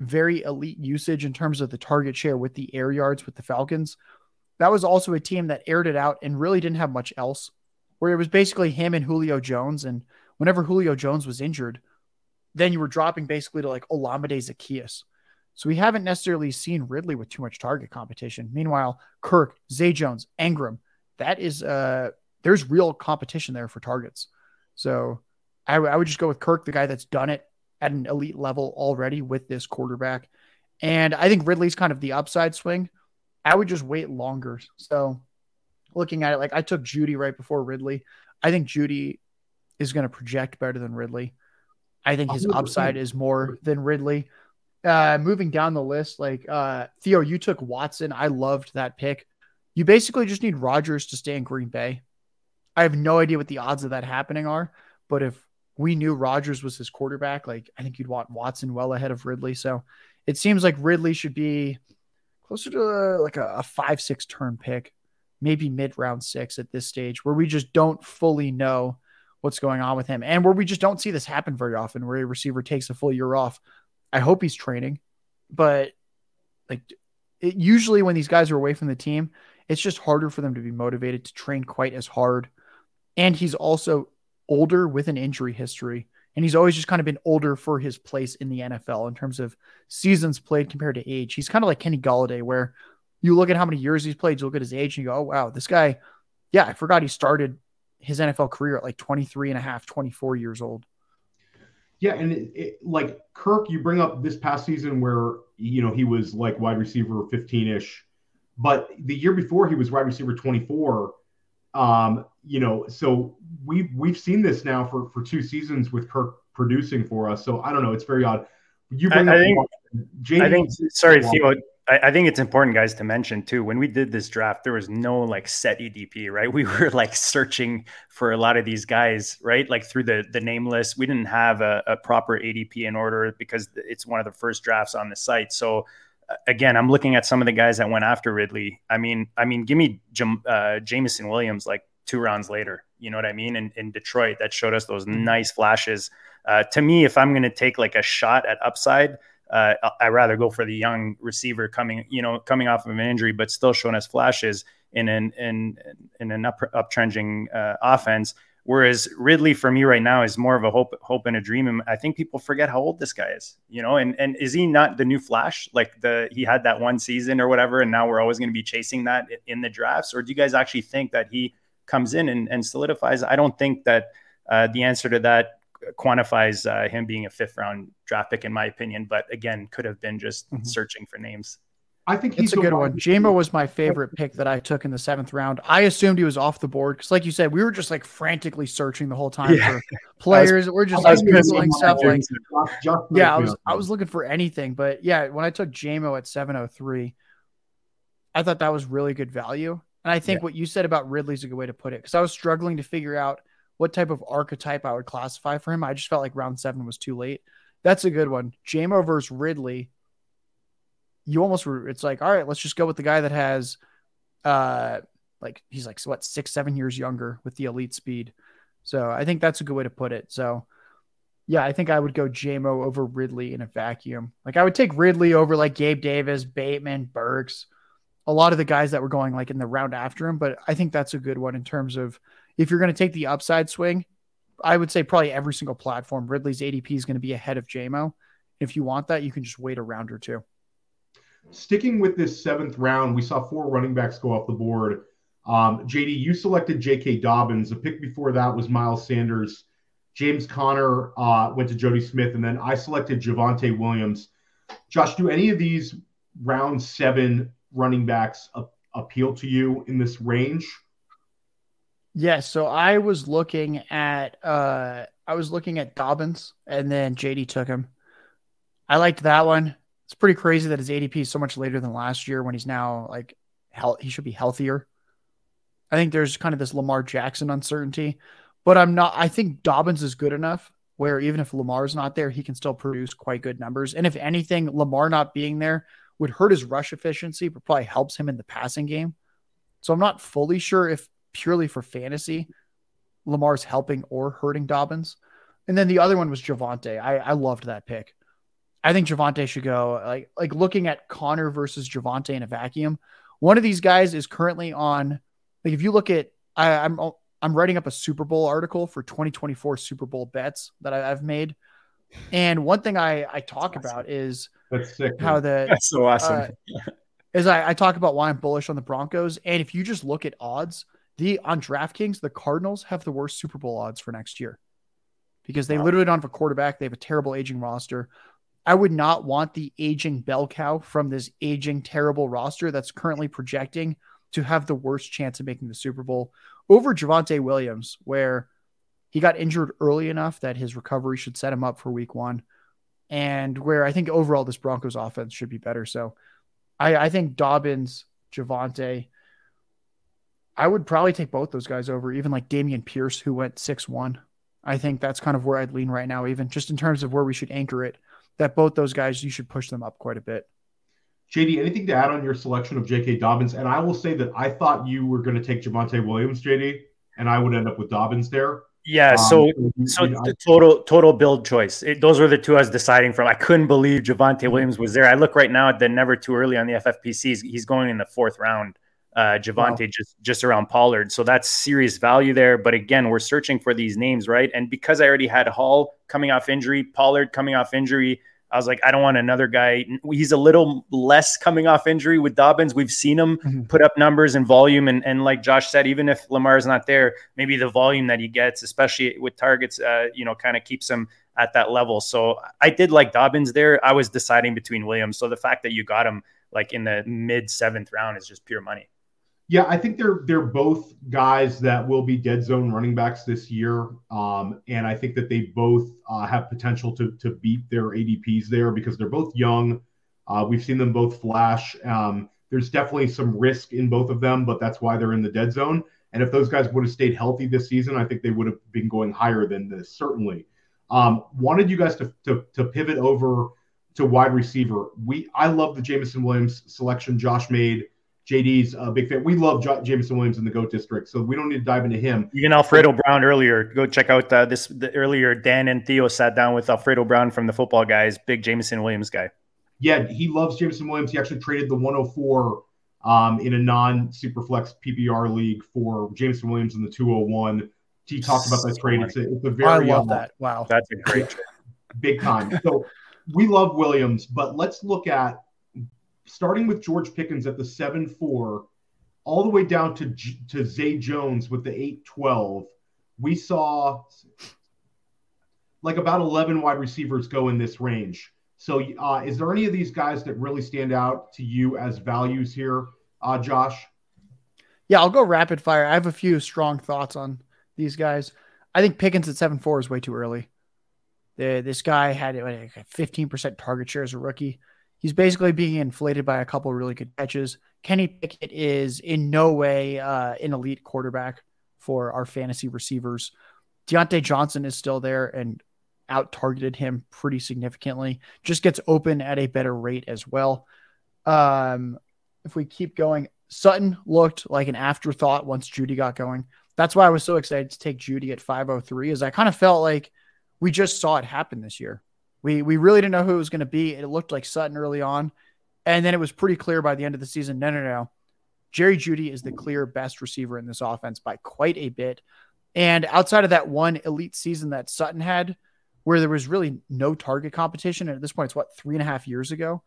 very elite usage in terms of the target share with the air yards with the Falcons. That was also a team that aired it out and really didn't have much else, where it was basically him and Julio Jones. And whenever Julio Jones was injured, then you were dropping basically to like Olamide Zaccheaus. So we haven't necessarily seen Ridley with too much target competition. Meanwhile, Kirk, Zay Jones, Engram, that is uh there's real competition there for targets. So I, w- I would just go with Kirk, the guy that's done it at an elite level already with this quarterback. And I think Ridley's kind of the upside swing. I would just wait longer. So looking at it, like I took Jeudy right before Ridley. I think Jeudy is going to project better than Ridley. I think his upside is more than Ridley. Uh, moving down the list, like uh, Theo, you took Watson. I loved that pick. You basically just need Rodgers to stay in Green Bay. I have no idea what the odds of that happening are, but if we knew Rodgers was his quarterback, like I think you'd want Watson well ahead of Ridley. So it seems like Ridley should be closer to like a, a five, six turn pick, maybe mid round six at this stage, where we just don't fully know what's going on with him and where we just don't see this happen very often, where a receiver takes a full year off. I hope he's training, but like it, usually when these guys are away from the team, it's just harder for them to be motivated to train quite as hard and he's also older with an injury history. And he's always just kind of been older for his place in the NFL in terms of seasons played compared to age. He's kind of like Kenny Golladay, where you look at how many years he's played, you look at his age, and you go, oh, wow, this guy, yeah, I forgot he started his NFL career at like 23 and a half, 24 years old. Yeah, and it, it, like Kirk, you bring up this past season where you know he was like wide receiver 15ish, but the year before he was wide receiver 24, um, you know, so we've we've seen this now for for two seasons with Kirk producing for us. So I don't know, it's very odd. You bring I, I think, Jamie, I think sorry, Theo. I, I think it's important, guys, to mention too. When we did this draft, there was no like set ADP, right? We were like searching for a lot of these guys, right? Like through the the name list. We didn't have a, a proper ADP in order because it's one of the first drafts on the site. So again, I'm looking at some of the guys that went after Ridley. I mean, I mean, give me Jam, uh, Jameson Williams like two rounds later. You know what I mean? In, in Detroit, that showed us those nice flashes. Uh, to me, if I'm going to take like a shot at upside, uh, I rather go for the young receiver coming, you know, coming off of an injury, but still showing us flashes in an in in an up uptrending uh, offense. Whereas Ridley for me right now is more of a hope, hope and a dream. And I think people forget how old this guy is, you know, and, and is he not the new flash? Like the, he had that one season or whatever. And now we're always going to be chasing that in the drafts. Or do you guys actually think that he comes in and, and solidifies? I don't think that uh, the answer to that quantifies uh, him being a fifth round draft pick, in my opinion. But again, could have been just mm-hmm. searching for names. I think he's a good one. Jamo was my favorite pick that I took in the seventh round. I assumed he was off the board because, like you said, we were just like frantically searching the whole time yeah. for players. Was, we're just like googling stuff like, yeah, I was I was looking for anything, but yeah, when I took Jamo at seven oh three, I thought that was really good value. And I think yeah. what you said about Ridley is a good way to put it because I was struggling to figure out what type of archetype I would classify for him. I just felt like round seven was too late. That's a good one. Jamo versus Ridley. You almost it's like, all right, let's just go with the guy that has uh like he's like what six, seven years younger with the elite speed. So I think that's a good way to put it. So yeah, I think I would go Jamo over Ridley in a vacuum. Like I would take Ridley over like Gabe Davis, Bateman, Burks, a lot of the guys that were going like in the round after him. But I think that's a good one in terms of if you're going to take the upside swing, I would say probably every single platform, Ridley's ADP is going to be ahead of Jamo. If you want that, you can just wait a round or two. Sticking with this seventh round, we saw four running backs go off the board. Um, JD, you selected J.K. Dobbins. The pick before that was Miles Sanders. James Conner uh, went to Jody Smith, and then I selected Javonte Williams. Josh, do any of these round seven running backs appeal to you in this range? Yes. Yeah, so I was looking at uh, I was looking at Dobbins, and then JD took him. I liked that one. It's pretty crazy that his ADP is so much later than last year when he's now like health. He should be healthier. I think there's kind of this Lamar Jackson uncertainty, but I'm not. I think Dobbins is good enough where even if Lamar's not there, he can still produce quite good numbers. And if anything, Lamar not being there would hurt his rush efficiency, but probably helps him in the passing game. So I'm not fully sure if purely for fantasy, Lamar's helping or hurting Dobbins. And then the other one was Javonte. I, I loved that pick. I think Javonte should go. Like like looking at Conner versus Javonte in a vacuum. One of these guys is currently on like if you look at, I, I'm I'm writing up a Super Bowl article for 2024 Super Bowl bets that I, have made, and one thing I I talk That's about awesome. is That's sick, how the That's so awesome. Uh, is I, I talk about why I'm bullish on the Broncos, and if you just look at odds, the on DraftKings, the Cardinals have the worst Super Bowl odds for next year because they wow. literally don't have a quarterback. They have a terrible aging roster. I would not want the aging bell cow from this aging terrible roster that's currently projecting to have the worst chance of making the Super Bowl over Javonte Williams, where he got injured early enough that his recovery should set him up for week one. And where I think overall this Broncos offense should be better. So I, I think Dobbins, Javonte, I would probably take both those guys over, even like Dameon Pierce, who went 6 1. I think that's kind of where I'd lean right now, even just in terms of where we should anchor it, that both those guys, you should push them up quite a bit. JD, anything to add on your selection of J.K. Dobbins? And I will say that I thought you were going to take Javonte Williams, JD, and I would end up with Dobbins there. Yeah, so um, so the total total build choice. It, those were the two I was deciding from. I couldn't believe Javonte mm-hmm. Williams was there. I look right now at the never too early on the FFPCs. He's going in the fourth round. Uh, Javonte wow. just just around Pollard, so that's serious value there. But again, we're searching for these names, right? And because I already had Hall coming off injury, Pollard coming off injury, I was like, I don't want another guy. He's a little less coming off injury with Dobbins. We've seen him mm-hmm. put up numbers and volume. And, and like Josh said, even if Lamar is not there, maybe the volume that he gets, especially with targets, uh, you know, kind of keeps him at that level. So I did like Dobbins there. I was deciding between Williams. So the fact that you got him like in the mid seventh round is just pure money. Yeah, I think they're they're both guys that will be dead zone running backs this year, um, and I think that they both uh, have potential to to beat their ADPs there because they're both young. Uh, we've seen them both flash. Um, there's definitely some risk in both of them, but that's why they're in the dead zone. And if those guys would have stayed healthy this season, I think they would have been going higher than this. Certainly, um, wanted you guys to, to to pivot over to wide receiver. We I love the Jameson Williams selection Josh made. JD's a big fan. We love J- Jameson Williams in the GOAT district, so we don't need to dive into him. You can Alfredo Brown earlier. Go check out uh, this the, earlier. Dan and Theo sat down with Alfredo Brown from the football guys. Big Jameson Williams guy. Yeah, he loves Jameson Williams. He actually traded the 104 um, in a non superflex PPR league for Jameson Williams in the 201. He talked about that trade. It's a, it's a very I love uh, that. Wow, that's a great trade. Big time. So we love Williams, but let's look at starting with George Pickens at the 7 4, all the way down to, to Zay Jones with the 8 12, we saw like about 11 wide receivers go in this range. So, uh, is there any of these guys that really stand out to you as values here, uh, Josh? Yeah, I'll go rapid fire. I have a few strong thoughts on these guys. I think Pickens at 7 4 is way too early. The, this guy had a 15% target share as a rookie. He's basically being inflated by a couple really good catches. Kenny Pickett is in no way uh, an elite quarterback for our fantasy receivers. Diontae Johnson is still there, and out targeted him pretty significantly. Just gets open at a better rate as well. Um, if we keep going, Sutton looked like an afterthought once Jeudy got going. That's why I was so excited to take Jeudy at 503, is I kind of felt like we just saw it happen this year. We we really didn't know who it was going to be. It looked like Sutton early on, and then it was pretty clear by the end of the season. No, no, no. Jerry Jeudy is the clear best receiver in this offense by quite a bit. And outside of that one elite season that Sutton had, where there was really no target competition, and at this point, it's what three and a half years ago.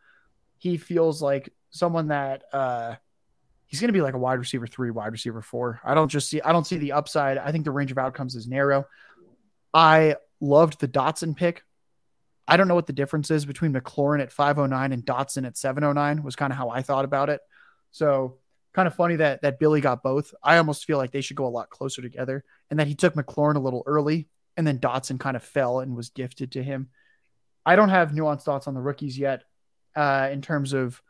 He feels like someone that uh, he's going to be like a wide receiver three, wide receiver four. I don't just see, I don't see the upside. I think the range of outcomes is narrow. I loved the Dotson pick. I don't know what the difference is between McLaurin at 509 and Dotson at 709 was kind of how I thought about it. So kind of funny that that Billy got both. I almost feel like they should go a lot closer together and that he took McLaurin a little early and then Dotson kind of fell and was gifted to him. I don't have nuanced thoughts on the rookies yet uh, in terms of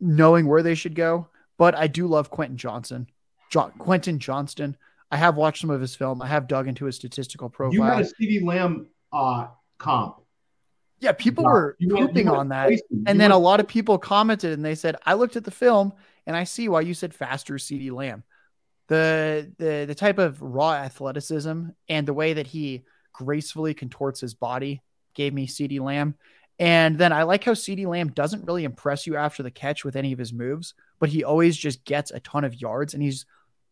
knowing where they should go, but I do love Quentin Johnson. Jo- Quentin Johnston. I have watched some of his film. I have dug into his statistical profile. You had a CeeDee Lamb uh, comp. Yeah, people were you pooping on that. And then went, a lot of people commented and they said, I looked at the film and I see why you said faster CeeDee Lamb. The the the type of raw athleticism and the way that he gracefully contorts his body gave me CeeDee Lamb. And then I like how CeeDee Lamb doesn't really impress you after the catch with any of his moves, but he always just gets a ton of yards. And he's,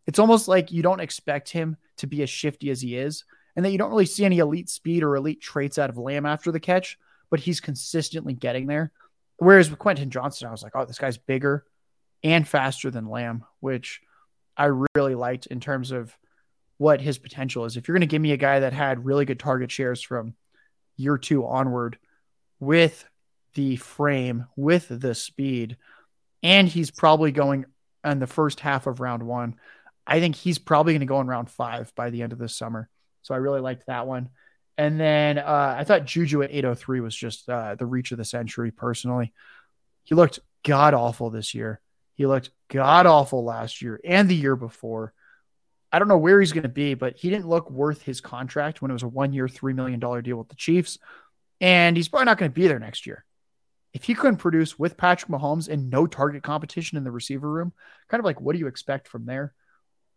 it's almost like you don't expect him to be as shifty as he is, and that you don't really see any elite speed or elite traits out of Lamb after the catch, but he's consistently getting there. Whereas with Quentin Johnson, I was like, oh, this guy's bigger and faster than Lamb, which I really liked in terms of what his potential is. If you're going to give me a guy that had really good target shares from year two onward with the frame, with the speed, and he's probably going in the first half of round one, I think he's probably going to go in round five by the end of this summer. So I really liked that one. And then uh, I thought Juju at 803 was just uh, the reach of the century personally. He looked god awful this year. He looked god awful last year and the year before. I don't know where he's going to be, but he didn't look worth his contract when it was a one year, $3 million deal with the Chiefs. And he's probably not going to be there next year. If he couldn't produce with Patrick Mahomes and no target competition in the receiver room, kind of like what do you expect from there?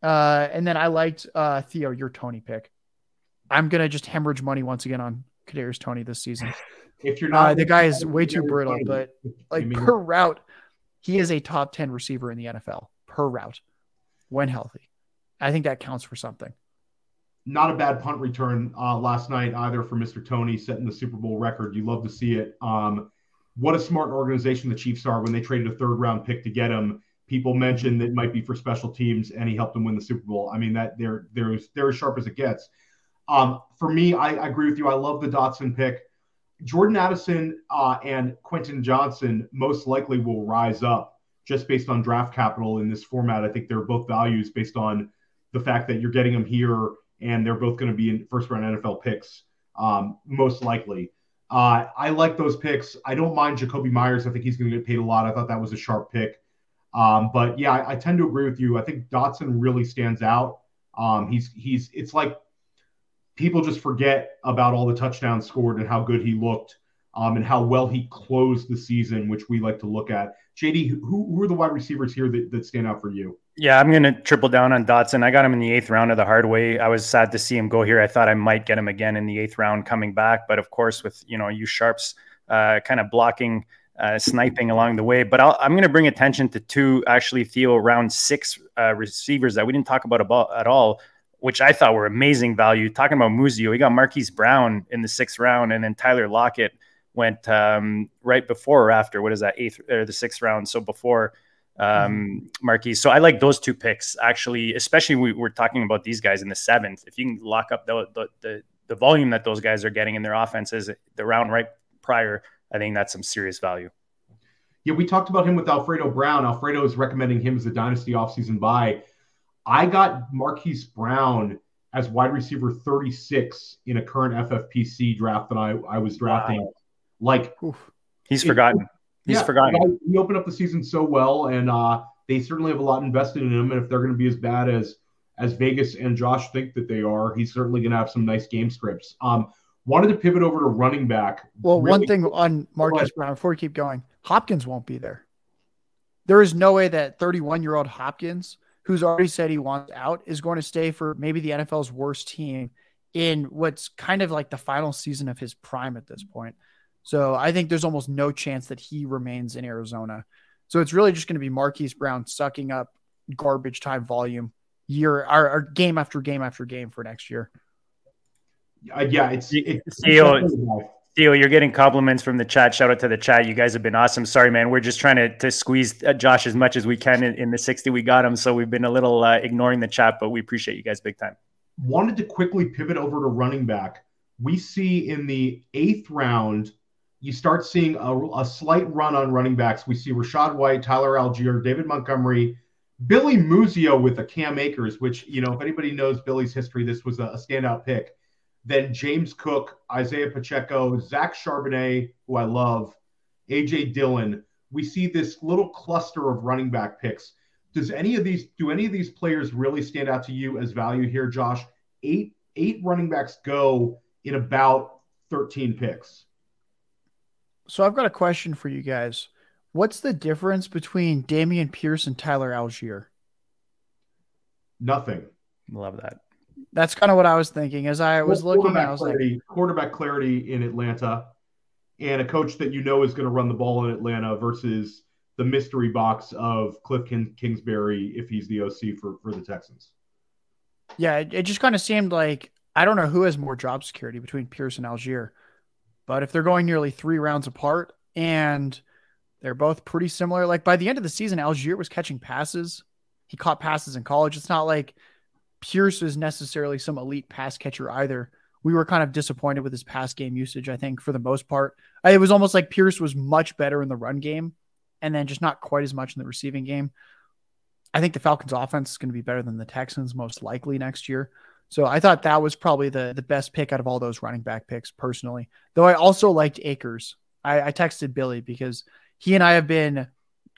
Uh, and then I liked uh, Theo, your Toney pick. I'm gonna just hemorrhage money once again on Kadarius Toney this season. If you're not, uh, the guy is way too brittle, but like per route, he is a top 10 receiver in the NFL per route when healthy. I think that counts for something. Not a bad punt return uh, last night either for Mr. Toney, setting the Super Bowl record. You love to see it. Um, what a smart organization the Chiefs are when they traded a third round pick to get him. People mentioned that it might be for special teams, and he helped them win the Super Bowl. I mean, that they're they're they're as sharp as it gets. Um, for me, I, I agree with you. I love the Dotson pick. Jordan Addison uh, and Quentin Johnson most likely will rise up just based on draft capital in this format. I think they're both values based on the fact that you're getting them here and they're both going to be in first round NFL picks, um, most likely. Uh, I like those picks. I don't mind Jakobi Meyers. I think he's going to get paid a lot. I thought that was a sharp pick. Um, but yeah, I, I, tend to agree with you. I think Dotson really stands out. Um, he's he's it's like people just forget about all the touchdowns scored and how good he looked um, and how well he closed the season, which we like to look at. JD, who, who are the wide receivers here that, that stand out for you? Yeah, I'm going to triple down on Dotson. I got him in the eighth round of the hard way. I was sad to see him go here. I thought I might get him again in the eighth round coming back, but of course, with you know you sharps uh, kind of blocking, uh, sniping along the way. But i am going to bring attention to two actually Theo round six uh, receivers that we didn't talk about, about at all which I thought were amazing value. Talking about Muzio, we got Marquise Brown in the sixth round, and then Tyler Lockett went um, right before or after. What is that? Eighth or the sixth round? So before um, mm-hmm. Marquise. So I like those two picks actually, especially we, are talking about these guys in the seventh. If you can lock up the, the the, the volume that those guys are getting in their offenses the round right prior, I think that's some serious value. Yeah, we talked about him with Alfredo Brown. Alfredo is recommending him as a dynasty offseason buy. I got Marquise Brown as wide receiver 36 in a current FFPC draft that I, I was drafting. Wow. Like, Oof. he's it, forgotten. He's yeah, forgotten. He opened up the season so well, and uh, they certainly have a lot invested in him. And if they're going to be as bad as as Vegas and Josh think that they are, he's certainly going to have some nice game scripts. Um, Wanted to pivot over to running back. Well, really one thing on Marquise Brown before we keep going, Hopkins won't be there. There is no way that 31 year old Hopkins, who's already said he wants out, is going to stay for maybe the NFL's worst team in what's kind of like the final season of his prime at this point. So I think there's almost no chance that he remains in Arizona. So it's really just going to be Marquise Brown sucking up garbage time volume year or, or game after game after game for next year. Uh, yeah, it's, it's Theo, Theo, you're getting compliments from the chat. Shout out to the chat. You guys have been awesome. Sorry, man. We're just trying to, to squeeze uh, Josh as much as we can in, in the 60 we got him. So we've been a little uh, ignoring the chat, but we appreciate you guys big time. Wanted to quickly pivot over to running back. We see in the eighth round, you start seeing a, a slight run on running backs. We see Rachaad White, Tyler Allgeier, David Montgomery, Billy Muzio with a Cam Akers, which, you know, if anybody knows Billy's history, this was a, a standout pick. Then James Cook, Isaiah Pacheco, Zach Charbonnet, who I love, AJ Dillon. We see this little cluster of running back picks. Does any of these do any of these players really stand out to you as value here, Josh? Eight eight running backs go in about 13 picks. So I've got a question for you guys. What's the difference between Dameon Pierce and Tyler Allgeier? Nothing. Love that. That's kind of what I was thinking as I was well, looking. I was clarity, like, quarterback clarity in Atlanta, and a coach that you know is going to run the ball in Atlanta versus the mystery box of Cliff King- Kingsbury if he's the OC for for the Texans. Yeah, it, it just kind of seemed like I don't know who has more job security between Pierce and Allgeier, but if they're going nearly three rounds apart and they're both pretty similar. Like by the end of the season, Allgeier was catching passes. He caught passes in college. It's not like Pierce is necessarily some elite pass catcher either. We were kind of disappointed with his pass game usage, I think, for the most part. Uh, it was almost like Pierce was much better in the run game and then just not quite as much in the receiving game. I think the Falcons offense is going to be better than the Texans most likely next year. So I thought that was probably the the best pick out of all those running back picks personally. Though I also liked Akers. I, I texted Billy because he and I have been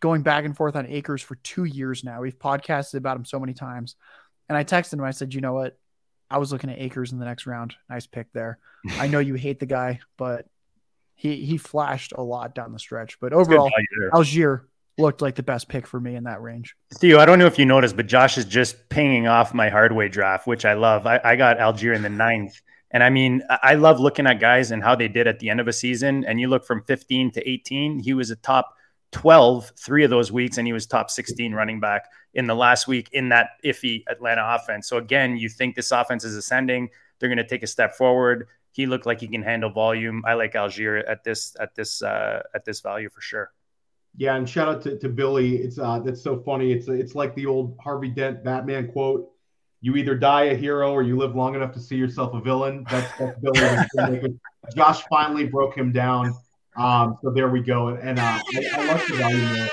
going back and forth on Akers for two years now. We've podcasted about him so many times. And I texted him, I said, you know what? I was looking at Akers in the next round. Nice pick there. I know you hate the guy, but he he flashed a lot down the stretch. But overall, Allgeier looked like the best pick for me in that range. Theo, I don't know if you noticed, but Josh is just pinging off my hardway draft, which I love. I, I got Allgeier in the ninth. And I mean, I love looking at guys and how they did at the end of a season. And you look from 15 to 18, he was a top 12 three of those weeks, and he was top 16 running back in the last week in that iffy Atlanta offense. So again, you think this offense is ascending, they're going to take a step forward. He looked like he can handle volume. I like Allgeier at this at this uh, at this value for sure. Yeah, and shout out to, to Billy. It's uh that's so funny. It's it's like the old Harvey Dent Batman quote you either die a hero or you live long enough to see yourself a villain. That's, that's Billy. Josh finally broke him down. Um, so there we go. And uh, I, I like the value there.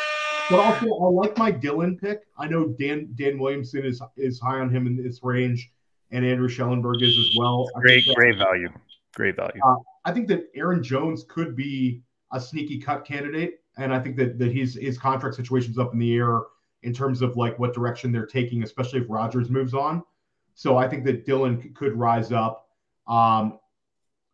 But also, I like my Dillon pick. I know Dan Dan Williamson is is high on him in this range, and Andrew Schellenberg is as well. Great, that, great value. Great value. Uh, I think that Aaron Jones could be a sneaky cut candidate, and I think that that his his contract situation is up in the air in terms of like what direction they're taking, especially if Rodgers moves on. So I think that Dillon could rise up. Um,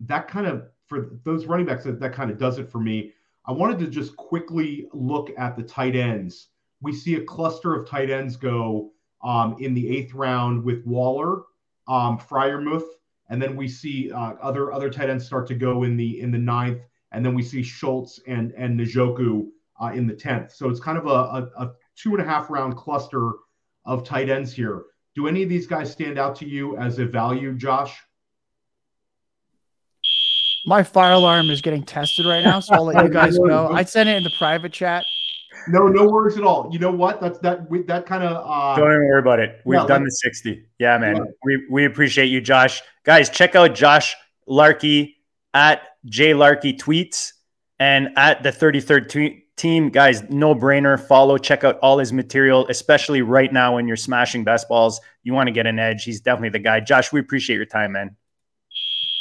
that kind of for those running backs, that, that kind of does it for me. I wanted to just quickly look at the tight ends. We see a cluster of tight ends go um, in the eighth round with Waller, um, Freiermuth, and then we see uh, other other tight ends start to go in the in the ninth, and then we see Schultz and and Njoku uh, in the tenth. So it's kind of a, a, a two and a half round cluster of tight ends here. Do any of these guys stand out to you as a value, Josh? My fire alarm is getting tested right now, so I'll let you guys know. I sent it in the private chat. No, no worries at all. You know what? That's that. that kind of. Uh, Don't even worry about it. We've yeah, done like, the sixty. Yeah, man. Yeah. We we appreciate you, Josh. Guys, check out Josh Larky at J Larky tweets and at the thirty third tweet team, guys, no brainer. Follow, check out all his material, especially right now when you're smashing best balls. You want to get an edge. He's definitely the guy. Josh, we appreciate your time, man.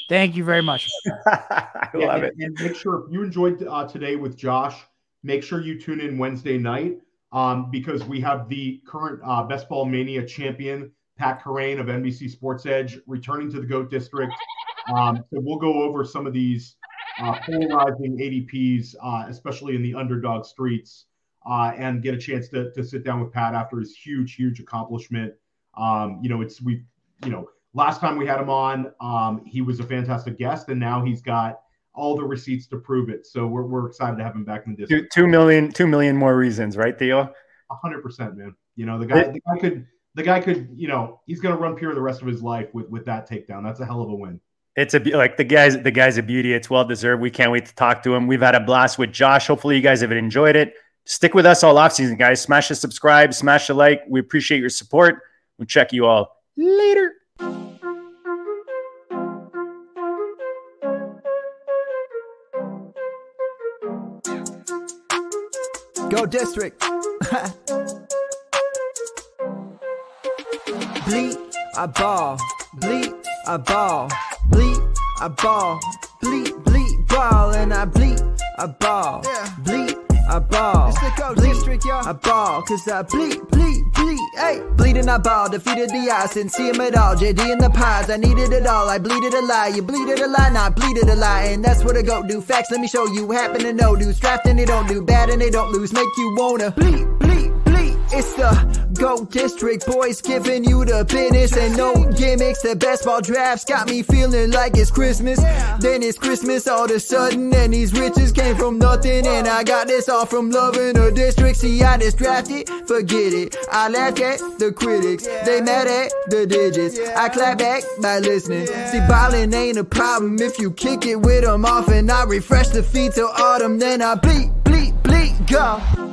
Thank you very much. I yeah, love and, it. And make sure if you enjoyed uh, today with Josh, make sure you tune in Wednesday night um, because we have the current uh, Best Ball Mania champion, Pat Kerrane of NBC Sports Edge, returning to the GOAT District. Um, so we'll go over some of these uh, polarizing ADPs, uh, especially in the underdog streets, uh, and get a chance to, to sit down with Pat after his huge, huge accomplishment. Um, you know, it's we, you know, last time we had him on, um, he was a fantastic guest, and now he's got all the receipts to prove it. So we're, we're excited to have him back in the district. Two, two million, two million more reasons, right, Theo? hundred percent, man. You know, the guy, the guy could, the guy could, you know, he's going to run pure the rest of his life with, with that takedown. That's a hell of a win. It's a like the guys, the guy's a beauty. It's well deserved. We can't wait to talk to him. We've had a blast with Josh. Hopefully, you guys have enjoyed it. Stick with us all off season, guys. Smash the subscribe, smash the like. We appreciate your support. We'll check you all later. Go district. bleep, I ball. Bleep, I ball. Bleep, I ball. Bleep, bleep, ball, and I bleep, I ball. Bleep, I ball. Bleed, district, I ball, cause I bleep, bleed, hey. Bleeding, I ball, defeated the odds, didn't see him at all. JD in the pods, I needed it all. I bleeded a lie, you bleeded a lie, not bleeded a lie, and that's what I go do. Facts, let me show you. Happen to know, dudes draft and they don't do bad and they don't lose, make you wanna bleed, bleed, bleed. It's the Go District boys giving you the business and no gimmicks. The best ball drafts got me feeling like it's Christmas. Then it's Christmas all of a sudden, and these riches came from nothing. And I got this all from loving a district. See, I just drafted, forget it. I laughed at the critics, they mad at the digits. I clap back by listening. See, ballin' ain't a problem if you kick it with them off, and I refresh the feet till autumn. Then I bleep, bleep, bleep, go.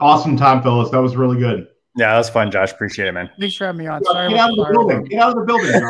Awesome time, fellas. That was really good. Yeah, that was fun, Josh. Appreciate it, man. Thanks for having me on. Sorry Get about out of the building. Get out of the building. Josh.